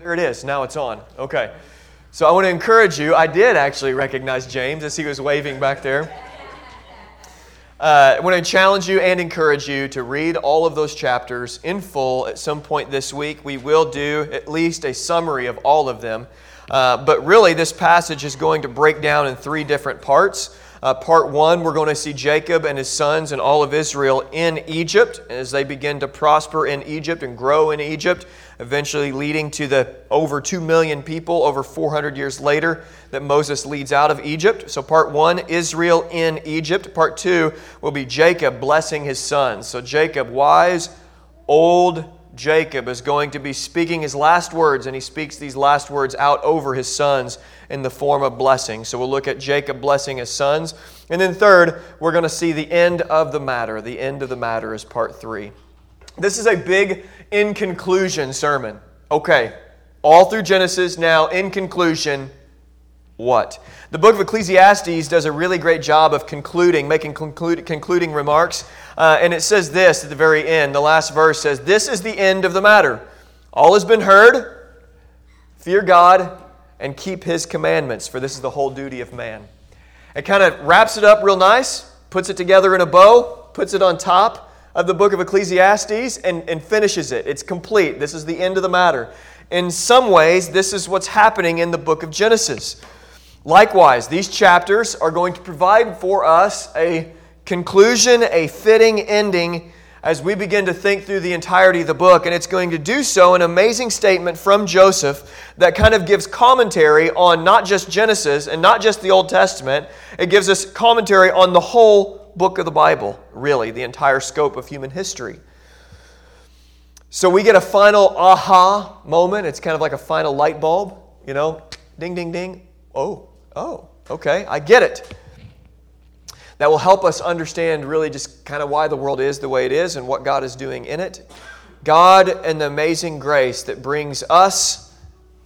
there it is. Now it's on. Okay. So I want to encourage you. I did actually recognize James as he was waving back there. Uh, I want to challenge you and encourage you to read all of those chapters in full at some point this week. We will do at least a summary of all of them. Uh, but really, this passage is going to break down in three different parts. Uh, part one, we're going to see Jacob and his sons and all of Israel in Egypt as they begin to prosper in Egypt and grow in Egypt, eventually leading to the over 2 million people over 400 years later that Moses leads out of Egypt. So, part one, Israel in Egypt. Part two will be Jacob blessing his sons. So, Jacob, wise, old, Jacob is going to be speaking his last words, and he speaks these last words out over his sons in the form of blessing. So we'll look at Jacob blessing his sons. And then, third, we're going to see the end of the matter. The end of the matter is part three. This is a big in conclusion sermon. Okay, all through Genesis, now in conclusion, what? The book of Ecclesiastes does a really great job of concluding, making conclude, concluding remarks. Uh, and it says this at the very end. The last verse says, This is the end of the matter. All has been heard. Fear God and keep his commandments, for this is the whole duty of man. It kind of wraps it up real nice, puts it together in a bow, puts it on top of the book of Ecclesiastes, and, and finishes it. It's complete. This is the end of the matter. In some ways, this is what's happening in the book of Genesis. Likewise, these chapters are going to provide for us a conclusion, a fitting ending as we begin to think through the entirety of the book. And it's going to do so an amazing statement from Joseph that kind of gives commentary on not just Genesis and not just the Old Testament, it gives us commentary on the whole book of the Bible, really, the entire scope of human history. So we get a final aha moment. It's kind of like a final light bulb, you know, ding, ding, ding. Oh, oh, okay, I get it that will help us understand really just kind of why the world is the way it is and what God is doing in it. God and the amazing grace that brings us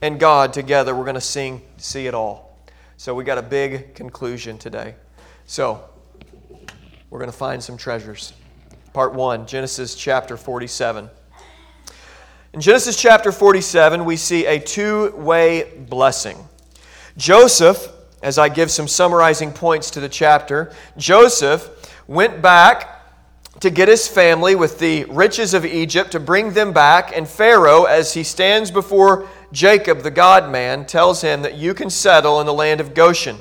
and God together. We're going to sing, see it all. So we got a big conclusion today. So we're going to find some treasures. Part 1, Genesis chapter 47. In Genesis chapter 47, we see a two way blessing. Joseph as I give some summarizing points to the chapter, Joseph went back to get his family with the riches of Egypt to bring them back, and Pharaoh, as he stands before Jacob, the God man, tells him that you can settle in the land of Goshen.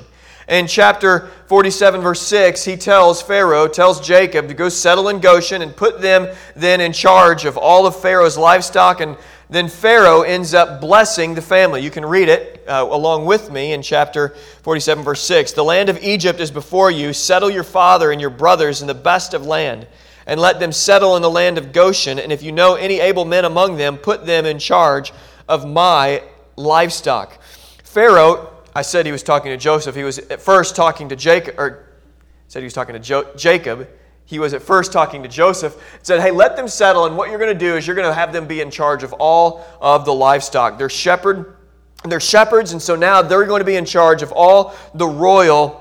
In chapter 47, verse 6, he tells Pharaoh, tells Jacob to go settle in Goshen and put them then in charge of all of Pharaoh's livestock and then Pharaoh ends up blessing the family. You can read it uh, along with me in chapter 47, verse 6. The land of Egypt is before you. Settle your father and your brothers in the best of land, and let them settle in the land of Goshen. And if you know any able men among them, put them in charge of my livestock. Pharaoh, I said he was talking to Joseph. He was at first talking to Jacob, or said he was talking to jo- Jacob he was at first talking to Joseph, said, Hey, let them settle, and what you're going to do is you're going to have them be in charge of all of the livestock. They're shepherd, they're shepherds, and so now they're going to be in charge of all the royal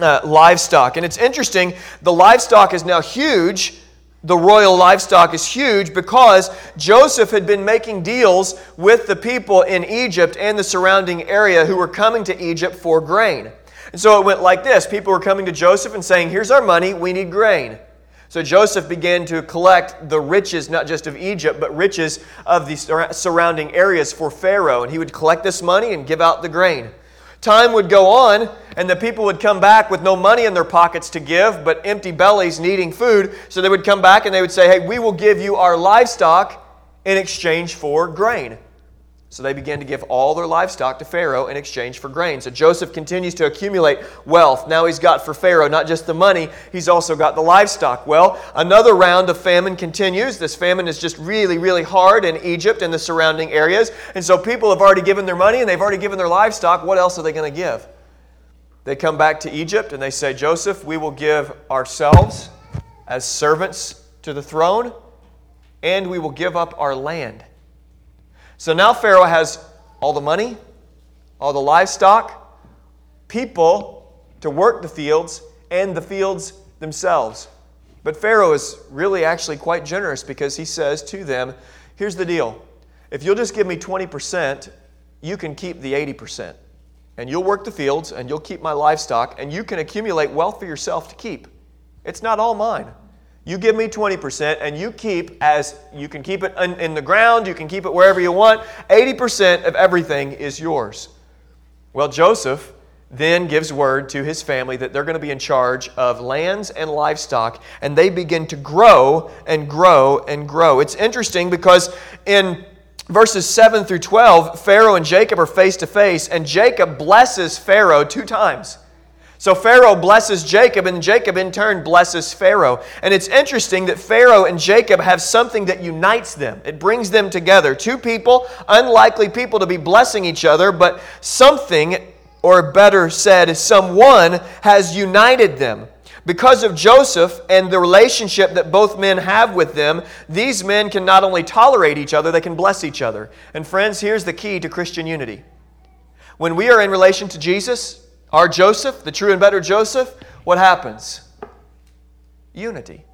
uh, livestock. And it's interesting, the livestock is now huge. The royal livestock is huge because Joseph had been making deals with the people in Egypt and the surrounding area who were coming to Egypt for grain. And so it went like this people were coming to Joseph and saying, Here's our money, we need grain. So Joseph began to collect the riches, not just of Egypt, but riches of the surrounding areas for Pharaoh. And he would collect this money and give out the grain. Time would go on, and the people would come back with no money in their pockets to give, but empty bellies needing food. So they would come back and they would say, Hey, we will give you our livestock in exchange for grain. So they began to give all their livestock to Pharaoh in exchange for grain. So Joseph continues to accumulate wealth. Now he's got for Pharaoh not just the money, he's also got the livestock. Well, another round of famine continues. This famine is just really, really hard in Egypt and the surrounding areas. And so people have already given their money and they've already given their livestock. What else are they going to give? They come back to Egypt and they say, Joseph, we will give ourselves as servants to the throne and we will give up our land. So now Pharaoh has all the money, all the livestock, people to work the fields, and the fields themselves. But Pharaoh is really actually quite generous because he says to them, Here's the deal. if you'll just give me 20%, you can keep the 80%. And you'll work the fields and you'll keep my livestock and you can accumulate wealth for yourself to keep. It's not all mine. You give me 20% and you keep as you can keep it in, in the ground, you can keep it wherever you want. 80% of everything is yours. Well, Joseph then gives word to his family that they're going to be in charge of lands and livestock, and they begin to grow and grow and grow. It's interesting because in verses 7 through 12, Pharaoh and Jacob are face to face, and Jacob blesses Pharaoh two times. So Pharaoh blesses Jacob, and Jacob in turn blesses Pharaoh. And it's interesting that Pharaoh and Jacob have something that unites them. It brings them together. Two people, unlikely people to be blessing each other, but something, or better said, someone has united them. Because of Joseph and the relationship that both men have with them, these men can not only tolerate each other, they can bless each other. And friends, here's the key to Christian unity. When we are in relation to Jesus, our Joseph, the true and better Joseph, what happens? Unity.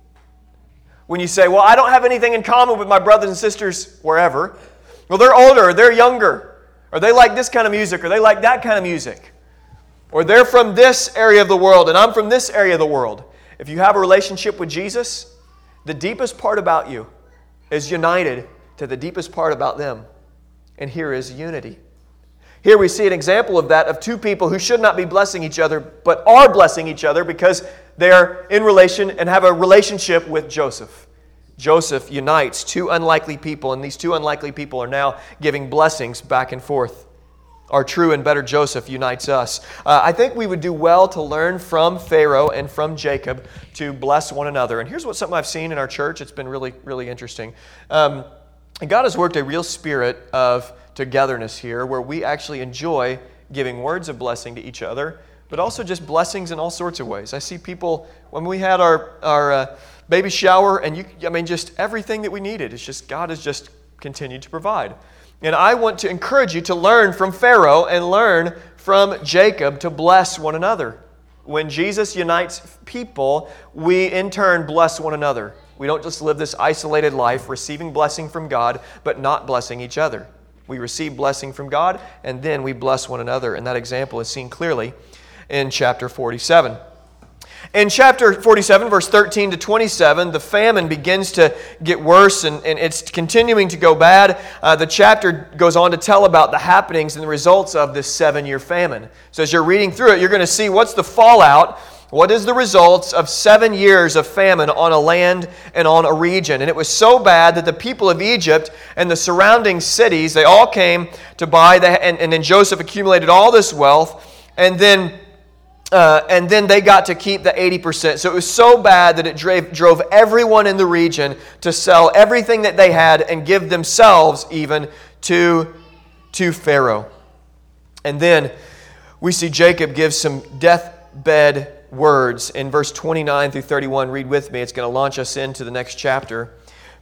When you say, Well, I don't have anything in common with my brothers and sisters wherever, well, they're older, or they're younger, or they like this kind of music, or they like that kind of music, or they're from this area of the world, and I'm from this area of the world. If you have a relationship with Jesus, the deepest part about you is united to the deepest part about them. And here is unity. Here we see an example of that of two people who should not be blessing each other, but are blessing each other because they're in relation and have a relationship with Joseph. Joseph unites two unlikely people, and these two unlikely people are now giving blessings back and forth. Our true and better Joseph unites us. Uh, I think we would do well to learn from Pharaoh and from Jacob to bless one another. And here's what something I've seen in our church. It's been really, really interesting. Um, God has worked a real spirit of togetherness here where we actually enjoy giving words of blessing to each other, but also just blessings in all sorts of ways. I see people, when we had our, our uh, baby shower, and you, I mean, just everything that we needed, it's just God has just continued to provide. And I want to encourage you to learn from Pharaoh and learn from Jacob to bless one another. When Jesus unites people, we in turn bless one another. We don't just live this isolated life, receiving blessing from God, but not blessing each other. We receive blessing from God, and then we bless one another. And that example is seen clearly in chapter 47. In chapter 47, verse 13 to 27, the famine begins to get worse and, and it's continuing to go bad. Uh, the chapter goes on to tell about the happenings and the results of this seven year famine. So, as you're reading through it, you're going to see what's the fallout what is the results of seven years of famine on a land and on a region? And it was so bad that the people of Egypt and the surrounding cities, they all came to buy, the, and, and then Joseph accumulated all this wealth, and then, uh, and then they got to keep the 80%. So it was so bad that it drove, drove everyone in the region to sell everything that they had and give themselves even to, to Pharaoh. And then we see Jacob give some deathbed words in verse 29 through 31. Read with me, it's going to launch us into the next chapter.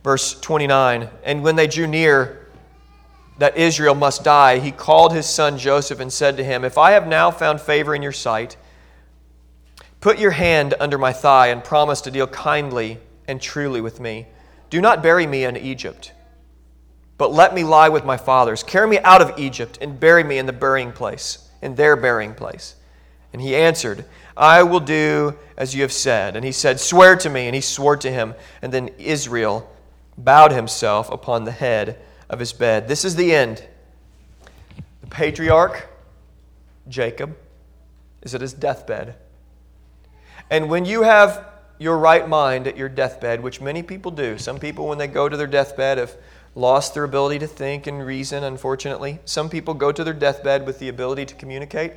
Verse 29 And when they drew near that Israel must die, he called his son Joseph and said to him, If I have now found favor in your sight, put your hand under my thigh and promise to deal kindly and truly with me. Do not bury me in Egypt, but let me lie with my fathers. Carry me out of Egypt and bury me in the burying place, in their burying place. And he answered, I will do as you have said. And he said, Swear to me. And he swore to him. And then Israel bowed himself upon the head of his bed. This is the end. The patriarch, Jacob, is at his deathbed. And when you have your right mind at your deathbed, which many people do, some people, when they go to their deathbed, have lost their ability to think and reason, unfortunately. Some people go to their deathbed with the ability to communicate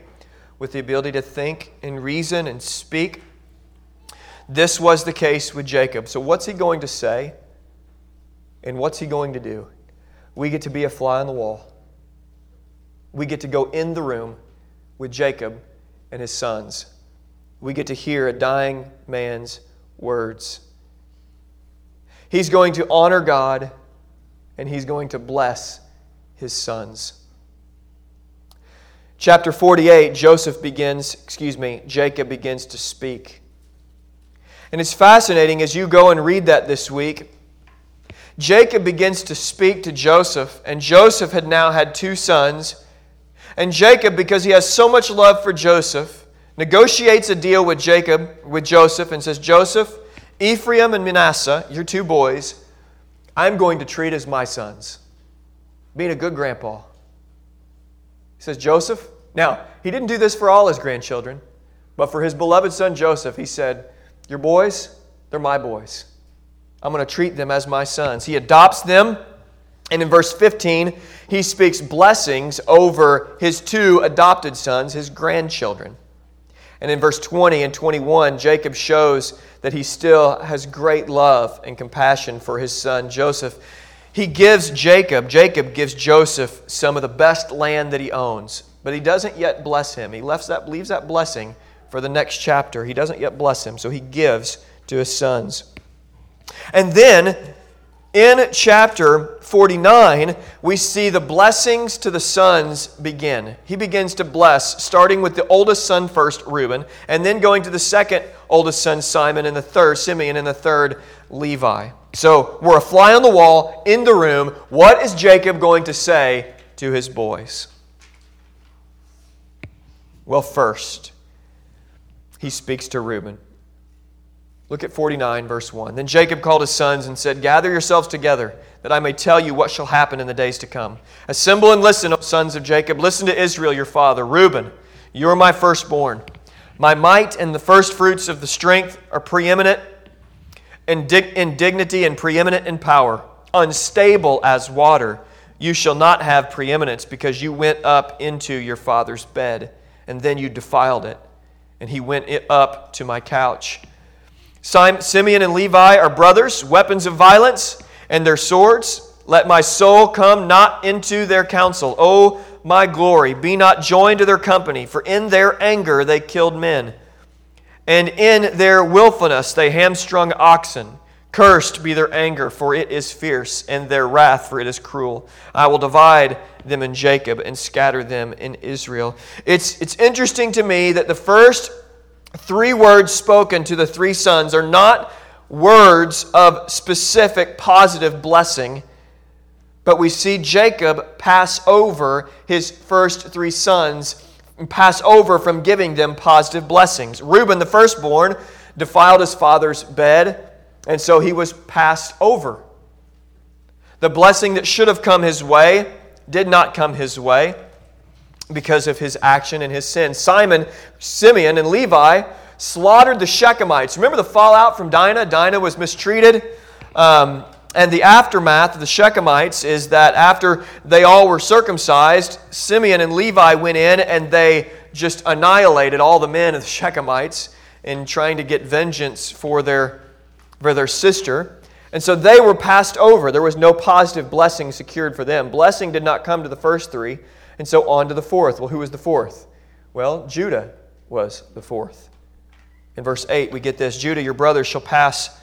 with the ability to think and reason and speak. This was the case with Jacob. So, what's he going to say? And what's he going to do? We get to be a fly on the wall. We get to go in the room with Jacob and his sons. We get to hear a dying man's words. He's going to honor God and he's going to bless his sons. Chapter 48, Joseph begins, excuse me, Jacob begins to speak. And it's fascinating as you go and read that this week. Jacob begins to speak to Joseph, and Joseph had now had two sons. And Jacob, because he has so much love for Joseph, negotiates a deal with Jacob, with Joseph, and says, Joseph, Ephraim and Manasseh, your two boys, I'm going to treat as my sons. Being a good grandpa. He says, Joseph, now, he didn't do this for all his grandchildren, but for his beloved son Joseph, he said, Your boys, they're my boys. I'm going to treat them as my sons. He adopts them. And in verse 15, he speaks blessings over his two adopted sons, his grandchildren. And in verse 20 and 21, Jacob shows that he still has great love and compassion for his son Joseph. He gives Jacob, Jacob gives Joseph some of the best land that he owns, but he doesn't yet bless him. He left that, leaves that blessing for the next chapter. He doesn't yet bless him, so he gives to his sons. And then in chapter 49, we see the blessings to the sons begin. He begins to bless, starting with the oldest son first, Reuben, and then going to the second oldest son, Simon, and the third, Simeon, and the third, Levi. So we're a fly on the wall in the room. What is Jacob going to say to his boys? Well, first, he speaks to Reuben. Look at 49, verse 1. Then Jacob called his sons and said, Gather yourselves together, that I may tell you what shall happen in the days to come. Assemble and listen, O sons of Jacob. Listen to Israel, your father. Reuben, you are my firstborn. My might and the firstfruits of the strength are preeminent in, in dignity and preeminent in power. Unstable as water, you shall not have preeminence, because you went up into your father's bed, and then you defiled it. And he went up to my couch. Simeon and Levi are brothers, weapons of violence, and their swords. Let my soul come not into their counsel. O my glory, be not joined to their company, for in their anger they killed men. And in their wilfulness they hamstrung oxen. Cursed be their anger, for it is fierce, and their wrath, for it is cruel. I will divide them in Jacob and scatter them in Israel. It's, it's interesting to me that the first three words spoken to the three sons are not words of specific positive blessing, but we see Jacob pass over his first three sons, pass over from giving them positive blessings. Reuben, the firstborn, defiled his father's bed, and so he was passed over. The blessing that should have come his way did not come his way because of his action and his sin. Simon, Simeon, and Levi slaughtered the Shechemites. Remember the fallout from Dinah? Dinah was mistreated. Um, and the aftermath of the Shechemites is that after they all were circumcised, Simeon and Levi went in and they just annihilated all the men of the Shechemites in trying to get vengeance for their, for their sister. And so they were passed over. There was no positive blessing secured for them. Blessing did not come to the first three. And so on to the fourth. Well, who was the fourth? Well, Judah was the fourth. In verse 8, we get this Judah, your brother, shall pass,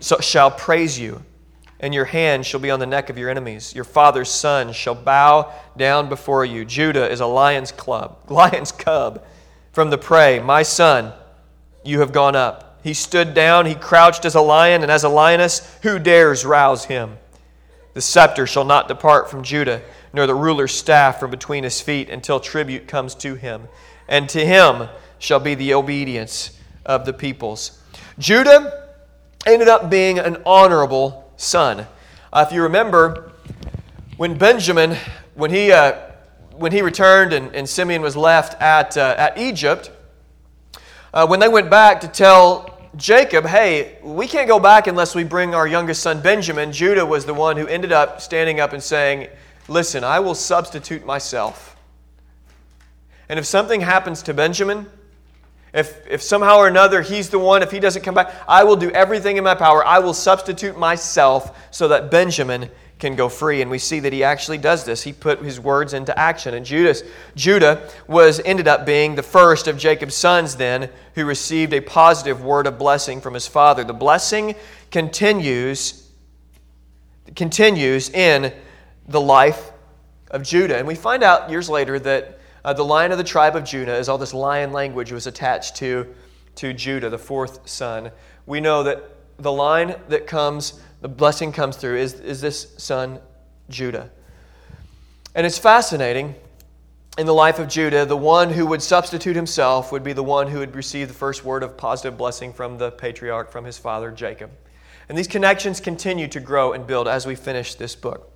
shall praise you, and your hand shall be on the neck of your enemies. Your father's son shall bow down before you. Judah is a lion's club, lion's cub from the prey. My son, you have gone up. He stood down, he crouched as a lion, and as a lioness, who dares rouse him? The scepter shall not depart from Judah nor the ruler's staff from between his feet until tribute comes to him. And to him shall be the obedience of the peoples. Judah ended up being an honorable son. Uh, if you remember, when Benjamin, when he, uh, when he returned and, and Simeon was left at, uh, at Egypt, uh, when they went back to tell Jacob, hey, we can't go back unless we bring our youngest son Benjamin, Judah was the one who ended up standing up and saying, Listen, I will substitute myself. And if something happens to Benjamin, if, if somehow or another he's the one, if he doesn't come back, I will do everything in my power. I will substitute myself so that Benjamin can go free. And we see that he actually does this. He put his words into action. And Judas, Judah was ended up being the first of Jacob's sons then who received a positive word of blessing from his father. The blessing continues, continues in the life of Judah. And we find out years later that uh, the lion of the tribe of Judah, is all this lion language was attached to, to Judah, the fourth son, we know that the line that comes the blessing comes through is, is this son, Judah. And it's fascinating in the life of Judah, the one who would substitute himself would be the one who would receive the first word of positive blessing from the patriarch, from his father, Jacob. And these connections continue to grow and build as we finish this book.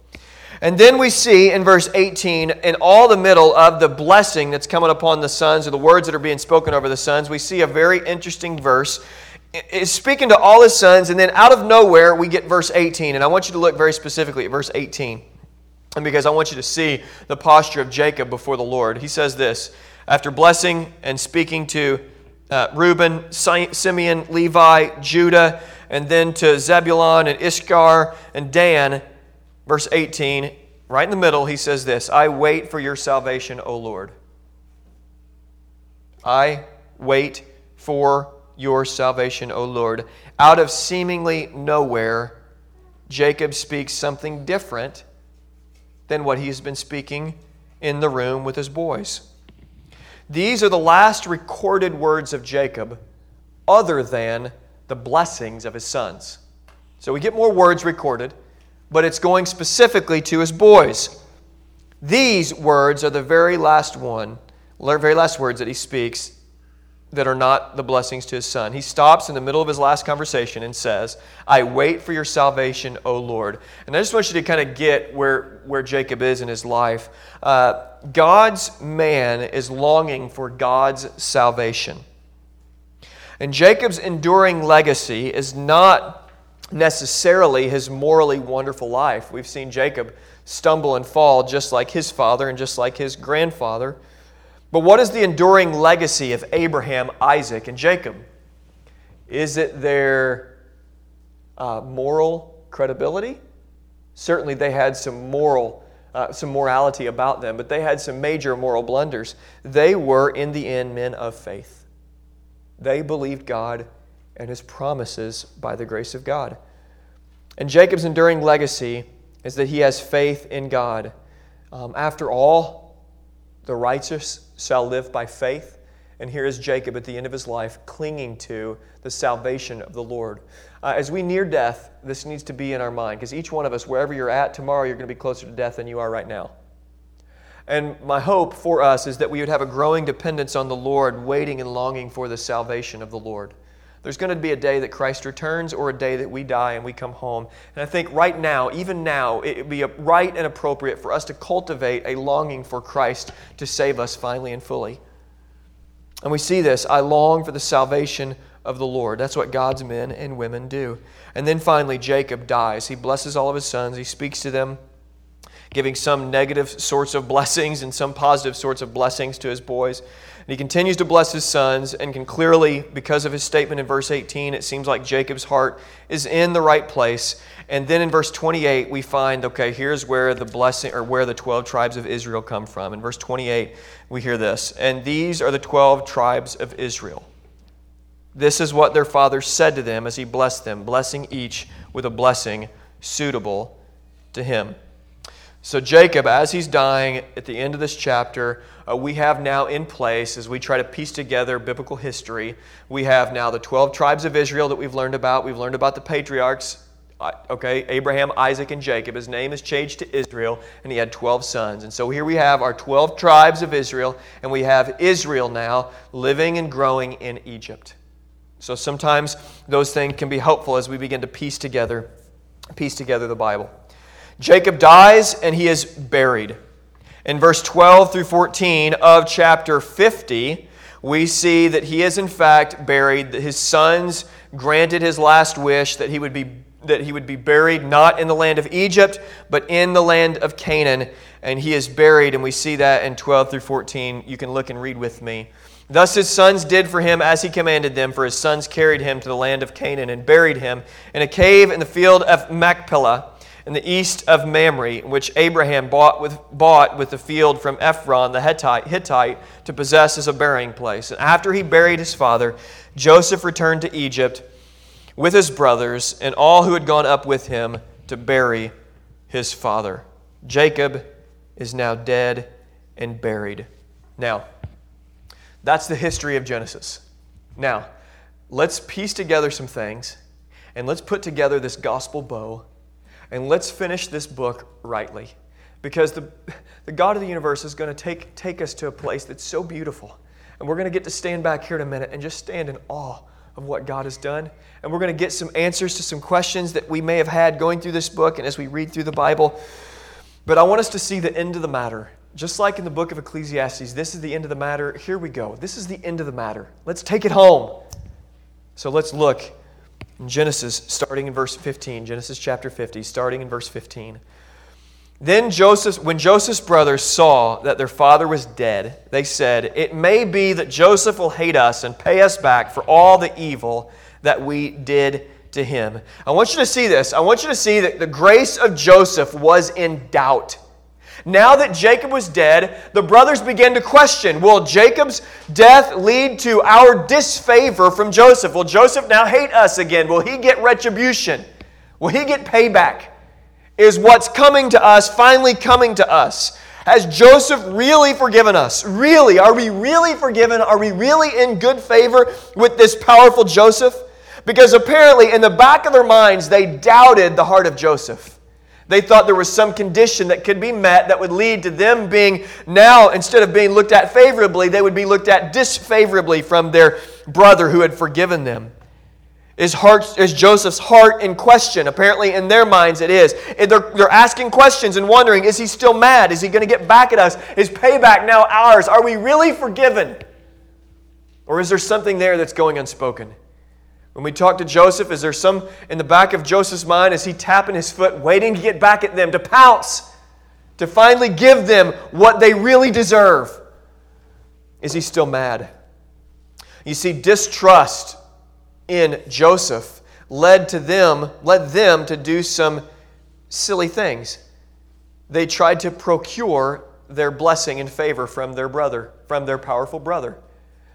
And then we see in verse 18, in all the middle of the blessing that's coming upon the sons, or the words that are being spoken over the sons, we see a very interesting verse. It's speaking to all his sons, and then out of nowhere, we get verse 18. And I want you to look very specifically at verse 18. And because I want you to see the posture of Jacob before the Lord. He says this after blessing and speaking to uh, Reuben, Simeon, Levi, Judah, and then to Zebulun and Issachar and Dan, verse 18, right in the middle, he says this I wait for your salvation, O Lord. I wait for your salvation, O Lord. Out of seemingly nowhere, Jacob speaks something different than what he's been speaking in the room with his boys. These are the last recorded words of Jacob, other than the blessings of his sons. So we get more words recorded, but it's going specifically to his boys. These words are the very last one, very last words that he speaks that are not the blessings to his son. He stops in the middle of his last conversation and says, I wait for your salvation, O Lord. And I just want you to kind of get where, where Jacob is in his life. Uh, God's man is longing for God's salvation. And Jacob's enduring legacy is not necessarily his morally wonderful life. We've seen Jacob stumble and fall just like his father and just like his grandfather. But what is the enduring legacy of Abraham, Isaac, and Jacob? Is it their uh, moral credibility? Certainly, they had some moral, uh, some morality about them, but they had some major moral blunders. They were, in the end, men of faith. They believed God and His promises by the grace of God. And Jacob's enduring legacy is that he has faith in God. Um, after all, the righteous shall live by faith. And here is Jacob at the end of his life clinging to the salvation of the Lord. Uh, as we near death, this needs to be in our mind because each one of us, wherever you're at tomorrow, you're going to be closer to death than you are right now. And my hope for us is that we would have a growing dependence on the Lord, waiting and longing for the salvation of the Lord. There's going to be a day that Christ returns or a day that we die and we come home. And I think right now, even now, it would be right and appropriate for us to cultivate a longing for Christ to save us finally and fully. And we see this I long for the salvation of the Lord. That's what God's men and women do. And then finally, Jacob dies. He blesses all of his sons, he speaks to them giving some negative sorts of blessings and some positive sorts of blessings to his boys. And he continues to bless his sons and can clearly, because of his statement in verse 18, it seems like Jacob's heart is in the right place. And then in verse 28, we find, okay, here's where the blessing or where the 12 tribes of Israel come from. In verse 28, we hear this. And these are the 12 tribes of Israel. This is what their father said to them as he blessed them, blessing each with a blessing suitable to him. So, Jacob, as he's dying at the end of this chapter, uh, we have now in place, as we try to piece together biblical history, we have now the 12 tribes of Israel that we've learned about. We've learned about the patriarchs, uh, okay, Abraham, Isaac, and Jacob. His name is changed to Israel, and he had 12 sons. And so here we have our 12 tribes of Israel, and we have Israel now living and growing in Egypt. So sometimes those things can be helpful as we begin to piece together, piece together the Bible. Jacob dies and he is buried. In verse 12 through 14 of chapter 50, we see that he is in fact buried. His sons granted his last wish that he would be that he would be buried not in the land of Egypt, but in the land of Canaan. And he is buried, and we see that in 12 through 14. You can look and read with me. Thus his sons did for him as he commanded them, for his sons carried him to the land of Canaan and buried him in a cave in the field of Machpelah in the east of Mamre, which Abraham bought with, bought with the field from Ephron the Hittite, Hittite to possess as a burying place. And after he buried his father, Joseph returned to Egypt with his brothers and all who had gone up with him to bury his father. Jacob is now dead and buried. Now, that's the history of Genesis. Now, let's piece together some things and let's put together this gospel bow and let's finish this book rightly. Because the, the God of the universe is going to take, take us to a place that's so beautiful. And we're going to get to stand back here in a minute and just stand in awe of what God has done. And we're going to get some answers to some questions that we may have had going through this book and as we read through the Bible. But I want us to see the end of the matter. Just like in the book of Ecclesiastes, this is the end of the matter. Here we go. This is the end of the matter. Let's take it home. So let's look Genesis, starting in verse 15. Genesis chapter 50, starting in verse 15. Then Joseph, when Joseph's brothers saw that their father was dead, they said, It may be that Joseph will hate us and pay us back for all the evil that we did to him. I want you to see this. I want you to see that the grace of Joseph was in doubt. Now that Jacob was dead, the brothers began to question Will Jacob's death lead to our disfavor from Joseph? Will Joseph now hate us again? Will he get retribution? Will he get payback? Is what's coming to us finally coming to us? Has Joseph really forgiven us? Really? Are we really forgiven? Are we really in good favor with this powerful Joseph? Because apparently, in the back of their minds, they doubted the heart of Joseph. They thought there was some condition that could be met that would lead to them being now, instead of being looked at favorably, they would be looked at disfavorably from their brother who had forgiven them. Is, heart, is Joseph's heart in question? Apparently, in their minds, it is. They're, they're asking questions and wondering is he still mad? Is he going to get back at us? Is payback now ours? Are we really forgiven? Or is there something there that's going unspoken? When we talk to Joseph, is there some in the back of Joseph's mind? Is he tapping his foot, waiting to get back at them, to pounce, to finally give them what they really deserve? Is he still mad? You see, distrust in Joseph led to them, led them to do some silly things. They tried to procure their blessing and favor from their brother, from their powerful brother.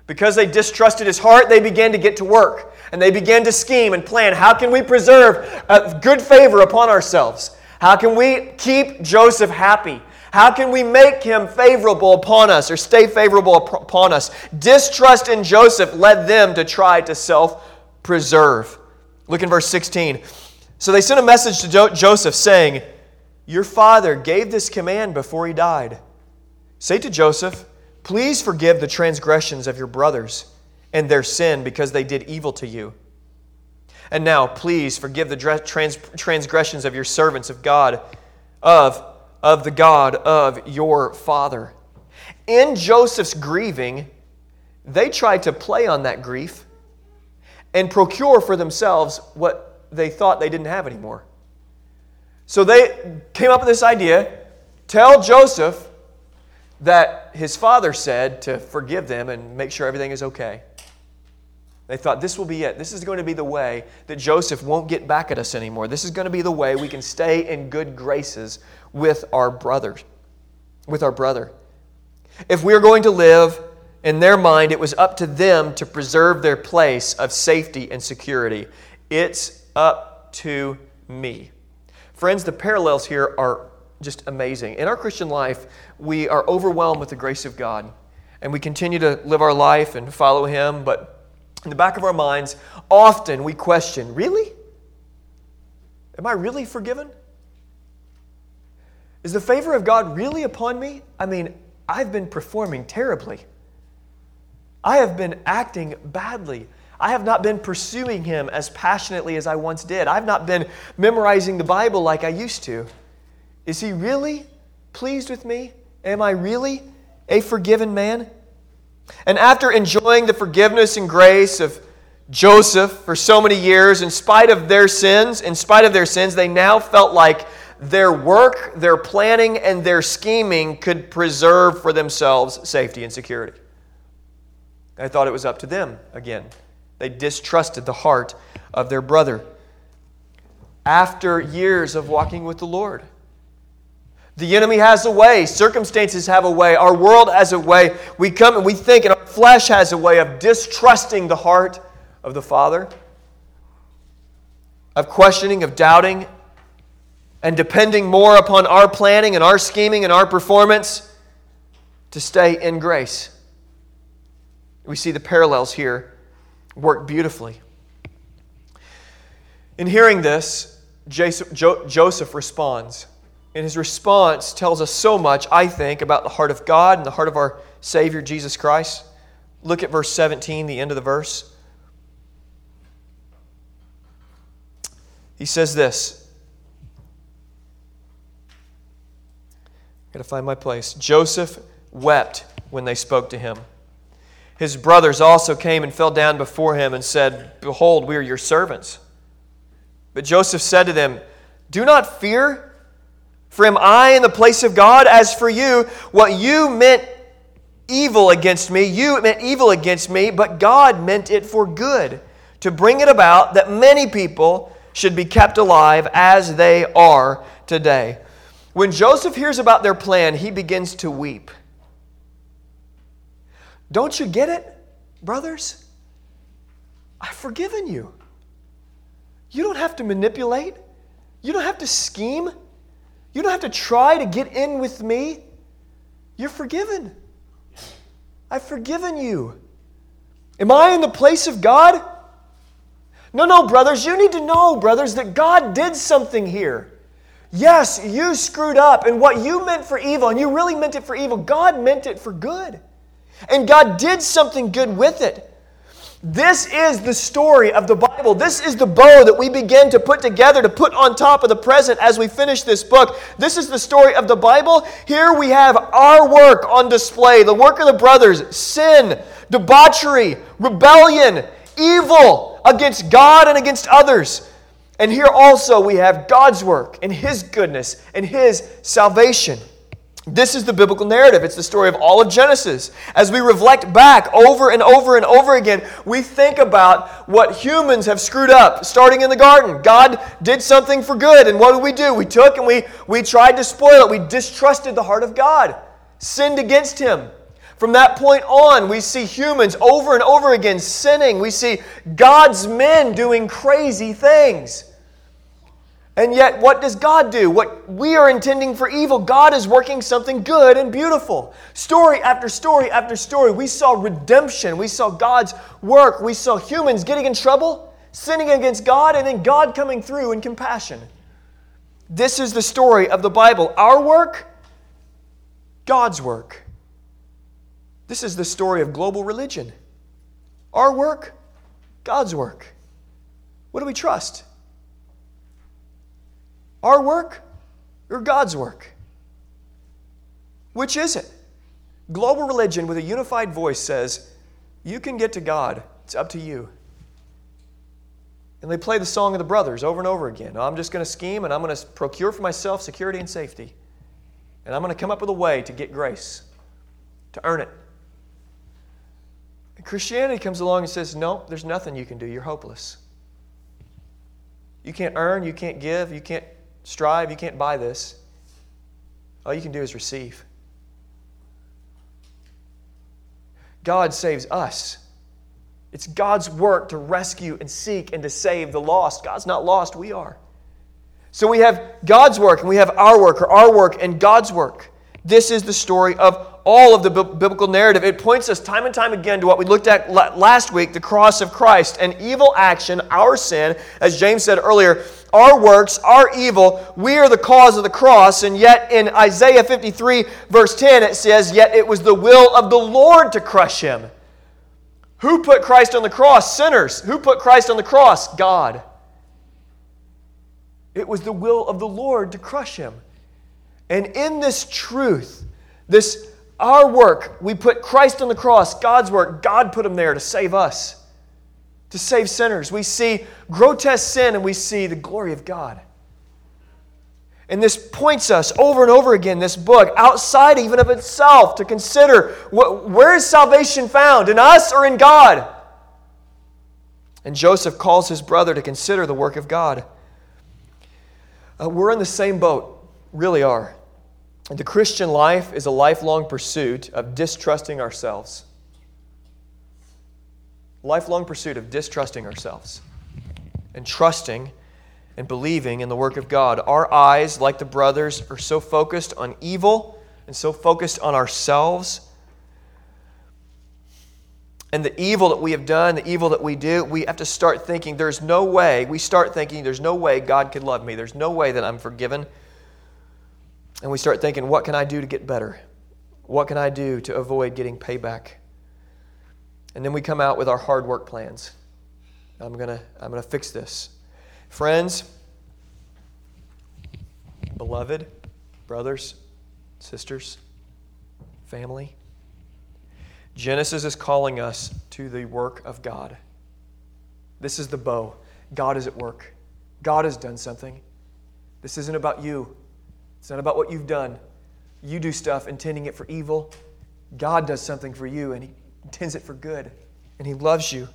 Because they distrusted his heart, they began to get to work and they began to scheme and plan. How can we preserve a good favor upon ourselves? How can we keep Joseph happy? How can we make him favorable upon us or stay favorable upon us? Distrust in Joseph led them to try to self preserve. Look in verse 16. So they sent a message to jo- Joseph saying, Your father gave this command before he died. Say to Joseph, Please forgive the transgressions of your brothers and their sin because they did evil to you. And now, please forgive the trans- transgressions of your servants of God, of, of the God of your father. In Joseph's grieving, they tried to play on that grief and procure for themselves what they thought they didn't have anymore. So they came up with this idea tell Joseph that his father said to forgive them and make sure everything is okay. They thought this will be it. This is going to be the way that Joseph won't get back at us anymore. This is going to be the way we can stay in good graces with our brothers, with our brother. If we're going to live in their mind, it was up to them to preserve their place of safety and security. It's up to me. Friends, the parallels here are just amazing. In our Christian life, we are overwhelmed with the grace of God, and we continue to live our life and follow Him, but in the back of our minds, often we question really? Am I really forgiven? Is the favor of God really upon me? I mean, I've been performing terribly. I have been acting badly. I have not been pursuing Him as passionately as I once did. I've not been memorizing the Bible like I used to. Is He really pleased with me? Am I really a forgiven man? And after enjoying the forgiveness and grace of Joseph for so many years, in spite of their sins, in spite of their sins, they now felt like their work, their planning, and their scheming could preserve for themselves safety and security. I thought it was up to them again. They distrusted the heart of their brother. After years of walking with the Lord, the enemy has a way, circumstances have a way, our world has a way. We come and we think, and our flesh has a way of distrusting the heart of the Father, of questioning, of doubting, and depending more upon our planning and our scheming and our performance to stay in grace. We see the parallels here work beautifully. In hearing this, Joseph responds. And his response tells us so much, I think, about the heart of God and the heart of our Savior Jesus Christ. Look at verse 17, the end of the verse. He says this. i Got to find my place. Joseph wept when they spoke to him. His brothers also came and fell down before him and said, Behold, we are your servants. But Joseph said to them, Do not fear, for am I in the place of God? As for you, what you meant evil against me, you meant evil against me, but God meant it for good, to bring it about that many people should be kept alive as they are today. When Joseph hears about their plan, he begins to weep. Don't you get it, brothers? I've forgiven you. You don't have to manipulate. You don't have to scheme. You don't have to try to get in with me. You're forgiven. I've forgiven you. Am I in the place of God? No, no, brothers. You need to know, brothers, that God did something here. Yes, you screwed up, and what you meant for evil, and you really meant it for evil, God meant it for good. And God did something good with it. This is the story of the Bible. This is the bow that we begin to put together to put on top of the present as we finish this book. This is the story of the Bible. Here we have our work on display the work of the brothers sin, debauchery, rebellion, evil against God and against others. And here also we have God's work and His goodness and His salvation. This is the biblical narrative. It's the story of all of Genesis. As we reflect back over and over and over again, we think about what humans have screwed up, starting in the garden. God did something for good, and what did we do? We took and we, we tried to spoil it. We distrusted the heart of God, sinned against Him. From that point on, we see humans over and over again sinning. We see God's men doing crazy things. And yet, what does God do? What we are intending for evil, God is working something good and beautiful. Story after story after story, we saw redemption. We saw God's work. We saw humans getting in trouble, sinning against God, and then God coming through in compassion. This is the story of the Bible. Our work, God's work. This is the story of global religion. Our work, God's work. What do we trust? Our work or God's work? Which is it? Global religion with a unified voice says, You can get to God, it's up to you. And they play the song of the brothers over and over again. I'm just going to scheme and I'm going to procure for myself security and safety. And I'm going to come up with a way to get grace, to earn it. And Christianity comes along and says, No, there's nothing you can do. You're hopeless. You can't earn, you can't give, you can't strive, you can't buy this. All you can do is receive. God saves us. It's God's work to rescue and seek and to save the lost. God's not lost, we are. So we have God's work and we have our work, or our work and God's work. This is the story of all of the biblical narrative. It points us time and time again to what we looked at last week the cross of Christ, and evil action, our sin, as James said earlier, our works, our evil, we are the cause of the cross. And yet in Isaiah 53, verse 10, it says, Yet it was the will of the Lord to crush him. Who put Christ on the cross? Sinners. Who put Christ on the cross? God. It was the will of the Lord to crush him. And in this truth, this our work, we put Christ on the cross, God's work, God put him there to save us to save sinners. We see grotesque sin and we see the glory of God. And this points us over and over again, this book, outside even of itself, to consider where is salvation found, in us or in God? And Joseph calls his brother to consider the work of God. Uh, we're in the same boat, really are. The Christian life is a lifelong pursuit of distrusting ourselves lifelong pursuit of distrusting ourselves and trusting and believing in the work of God. Our eyes, like the brothers, are so focused on evil and so focused on ourselves. and the evil that we have done, the evil that we do, we have to start thinking there's no way, we start thinking there's no way God could love me. There's no way that I'm forgiven. And we start thinking, what can I do to get better? What can I do to avoid getting payback? And then we come out with our hard work plans. I'm going to I'm going to fix this. Friends, beloved, brothers, sisters, family, Genesis is calling us to the work of God. This is the bow. God is at work. God has done something. This isn't about you. It's not about what you've done. You do stuff intending it for evil. God does something for you and He intends it for good. And He loves you.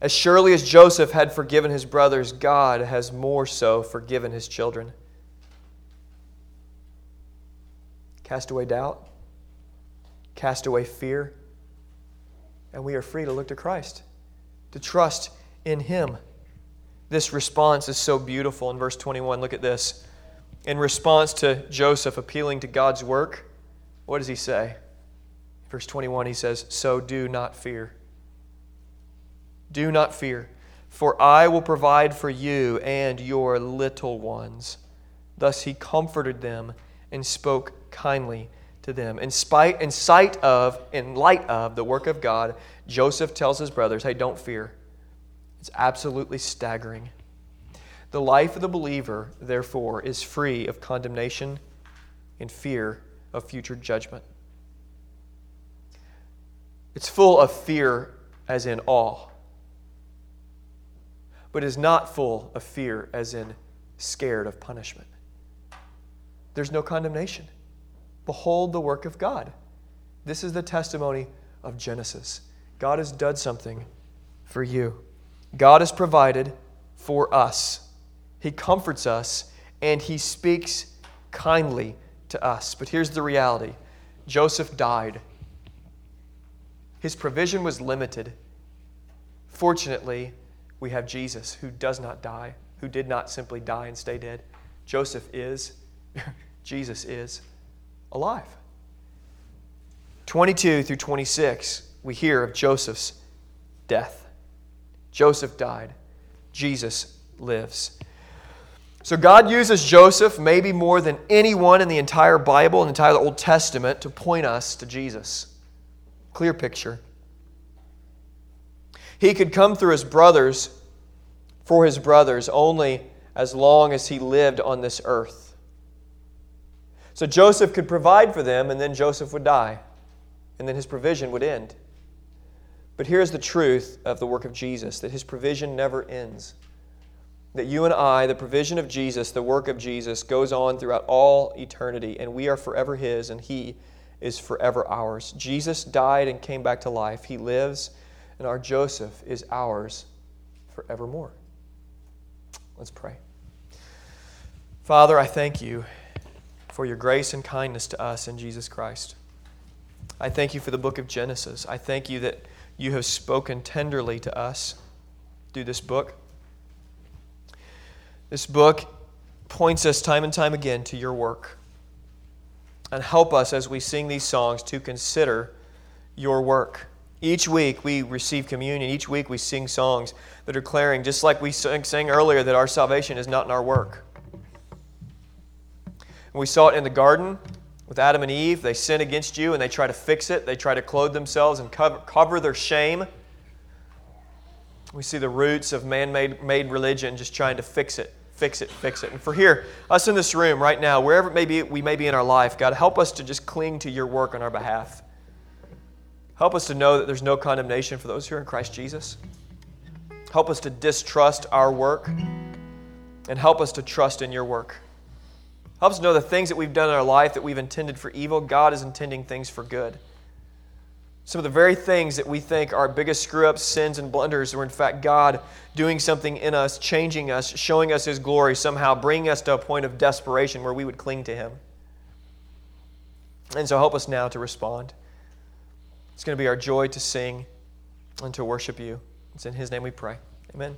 As surely as Joseph had forgiven his brothers, God has more so forgiven his children. Cast away doubt cast away fear, and we are free to look to Christ, to trust in Him. This response is so beautiful in verse 21. Look at this. In response to Joseph appealing to God's work, what does he say? Verse 21, he says, So do not fear. Do not fear, for I will provide for you and your little ones. Thus he comforted them and spoke kindly to them. In spite in sight of, in light of the work of God, Joseph tells his brothers, hey, don't fear. It's absolutely staggering. The life of the believer, therefore, is free of condemnation and fear of future judgment. It's full of fear, as in awe, but is not full of fear, as in scared of punishment. There's no condemnation. Behold the work of God. This is the testimony of Genesis. God has done something for you. God has provided for us. He comforts us and he speaks kindly to us. But here's the reality Joseph died. His provision was limited. Fortunately, we have Jesus who does not die, who did not simply die and stay dead. Joseph is, Jesus is alive. 22 through 26, we hear of Joseph's death. Joseph died, Jesus lives. So God uses Joseph maybe more than anyone in the entire Bible and the entire Old Testament to point us to Jesus. Clear picture. He could come through his brothers for his brothers only as long as he lived on this earth. So Joseph could provide for them, and then Joseph would die, and then his provision would end. But here's the truth of the work of Jesus that his provision never ends. That you and I, the provision of Jesus, the work of Jesus, goes on throughout all eternity, and we are forever his, and he is forever ours. Jesus died and came back to life. He lives, and our Joseph is ours forevermore. Let's pray. Father, I thank you for your grace and kindness to us in Jesus Christ. I thank you for the book of Genesis. I thank you that you have spoken tenderly to us through this book. This book points us time and time again to your work. And help us as we sing these songs to consider your work. Each week we receive communion. Each week we sing songs that are declaring, just like we sang earlier, that our salvation is not in our work. We saw it in the garden with Adam and Eve. They sin against you and they try to fix it, they try to clothe themselves and cover their shame. We see the roots of man made religion just trying to fix it, fix it, fix it. And for here, us in this room right now, wherever it may be, we may be in our life, God, help us to just cling to your work on our behalf. Help us to know that there's no condemnation for those who are in Christ Jesus. Help us to distrust our work and help us to trust in your work. Help us know the things that we've done in our life that we've intended for evil, God is intending things for good. Some of the very things that we think are biggest screw ups, sins, and blunders were in fact God doing something in us, changing us, showing us His glory, somehow bringing us to a point of desperation where we would cling to Him. And so help us now to respond. It's going to be our joy to sing and to worship you. It's in His name we pray. Amen.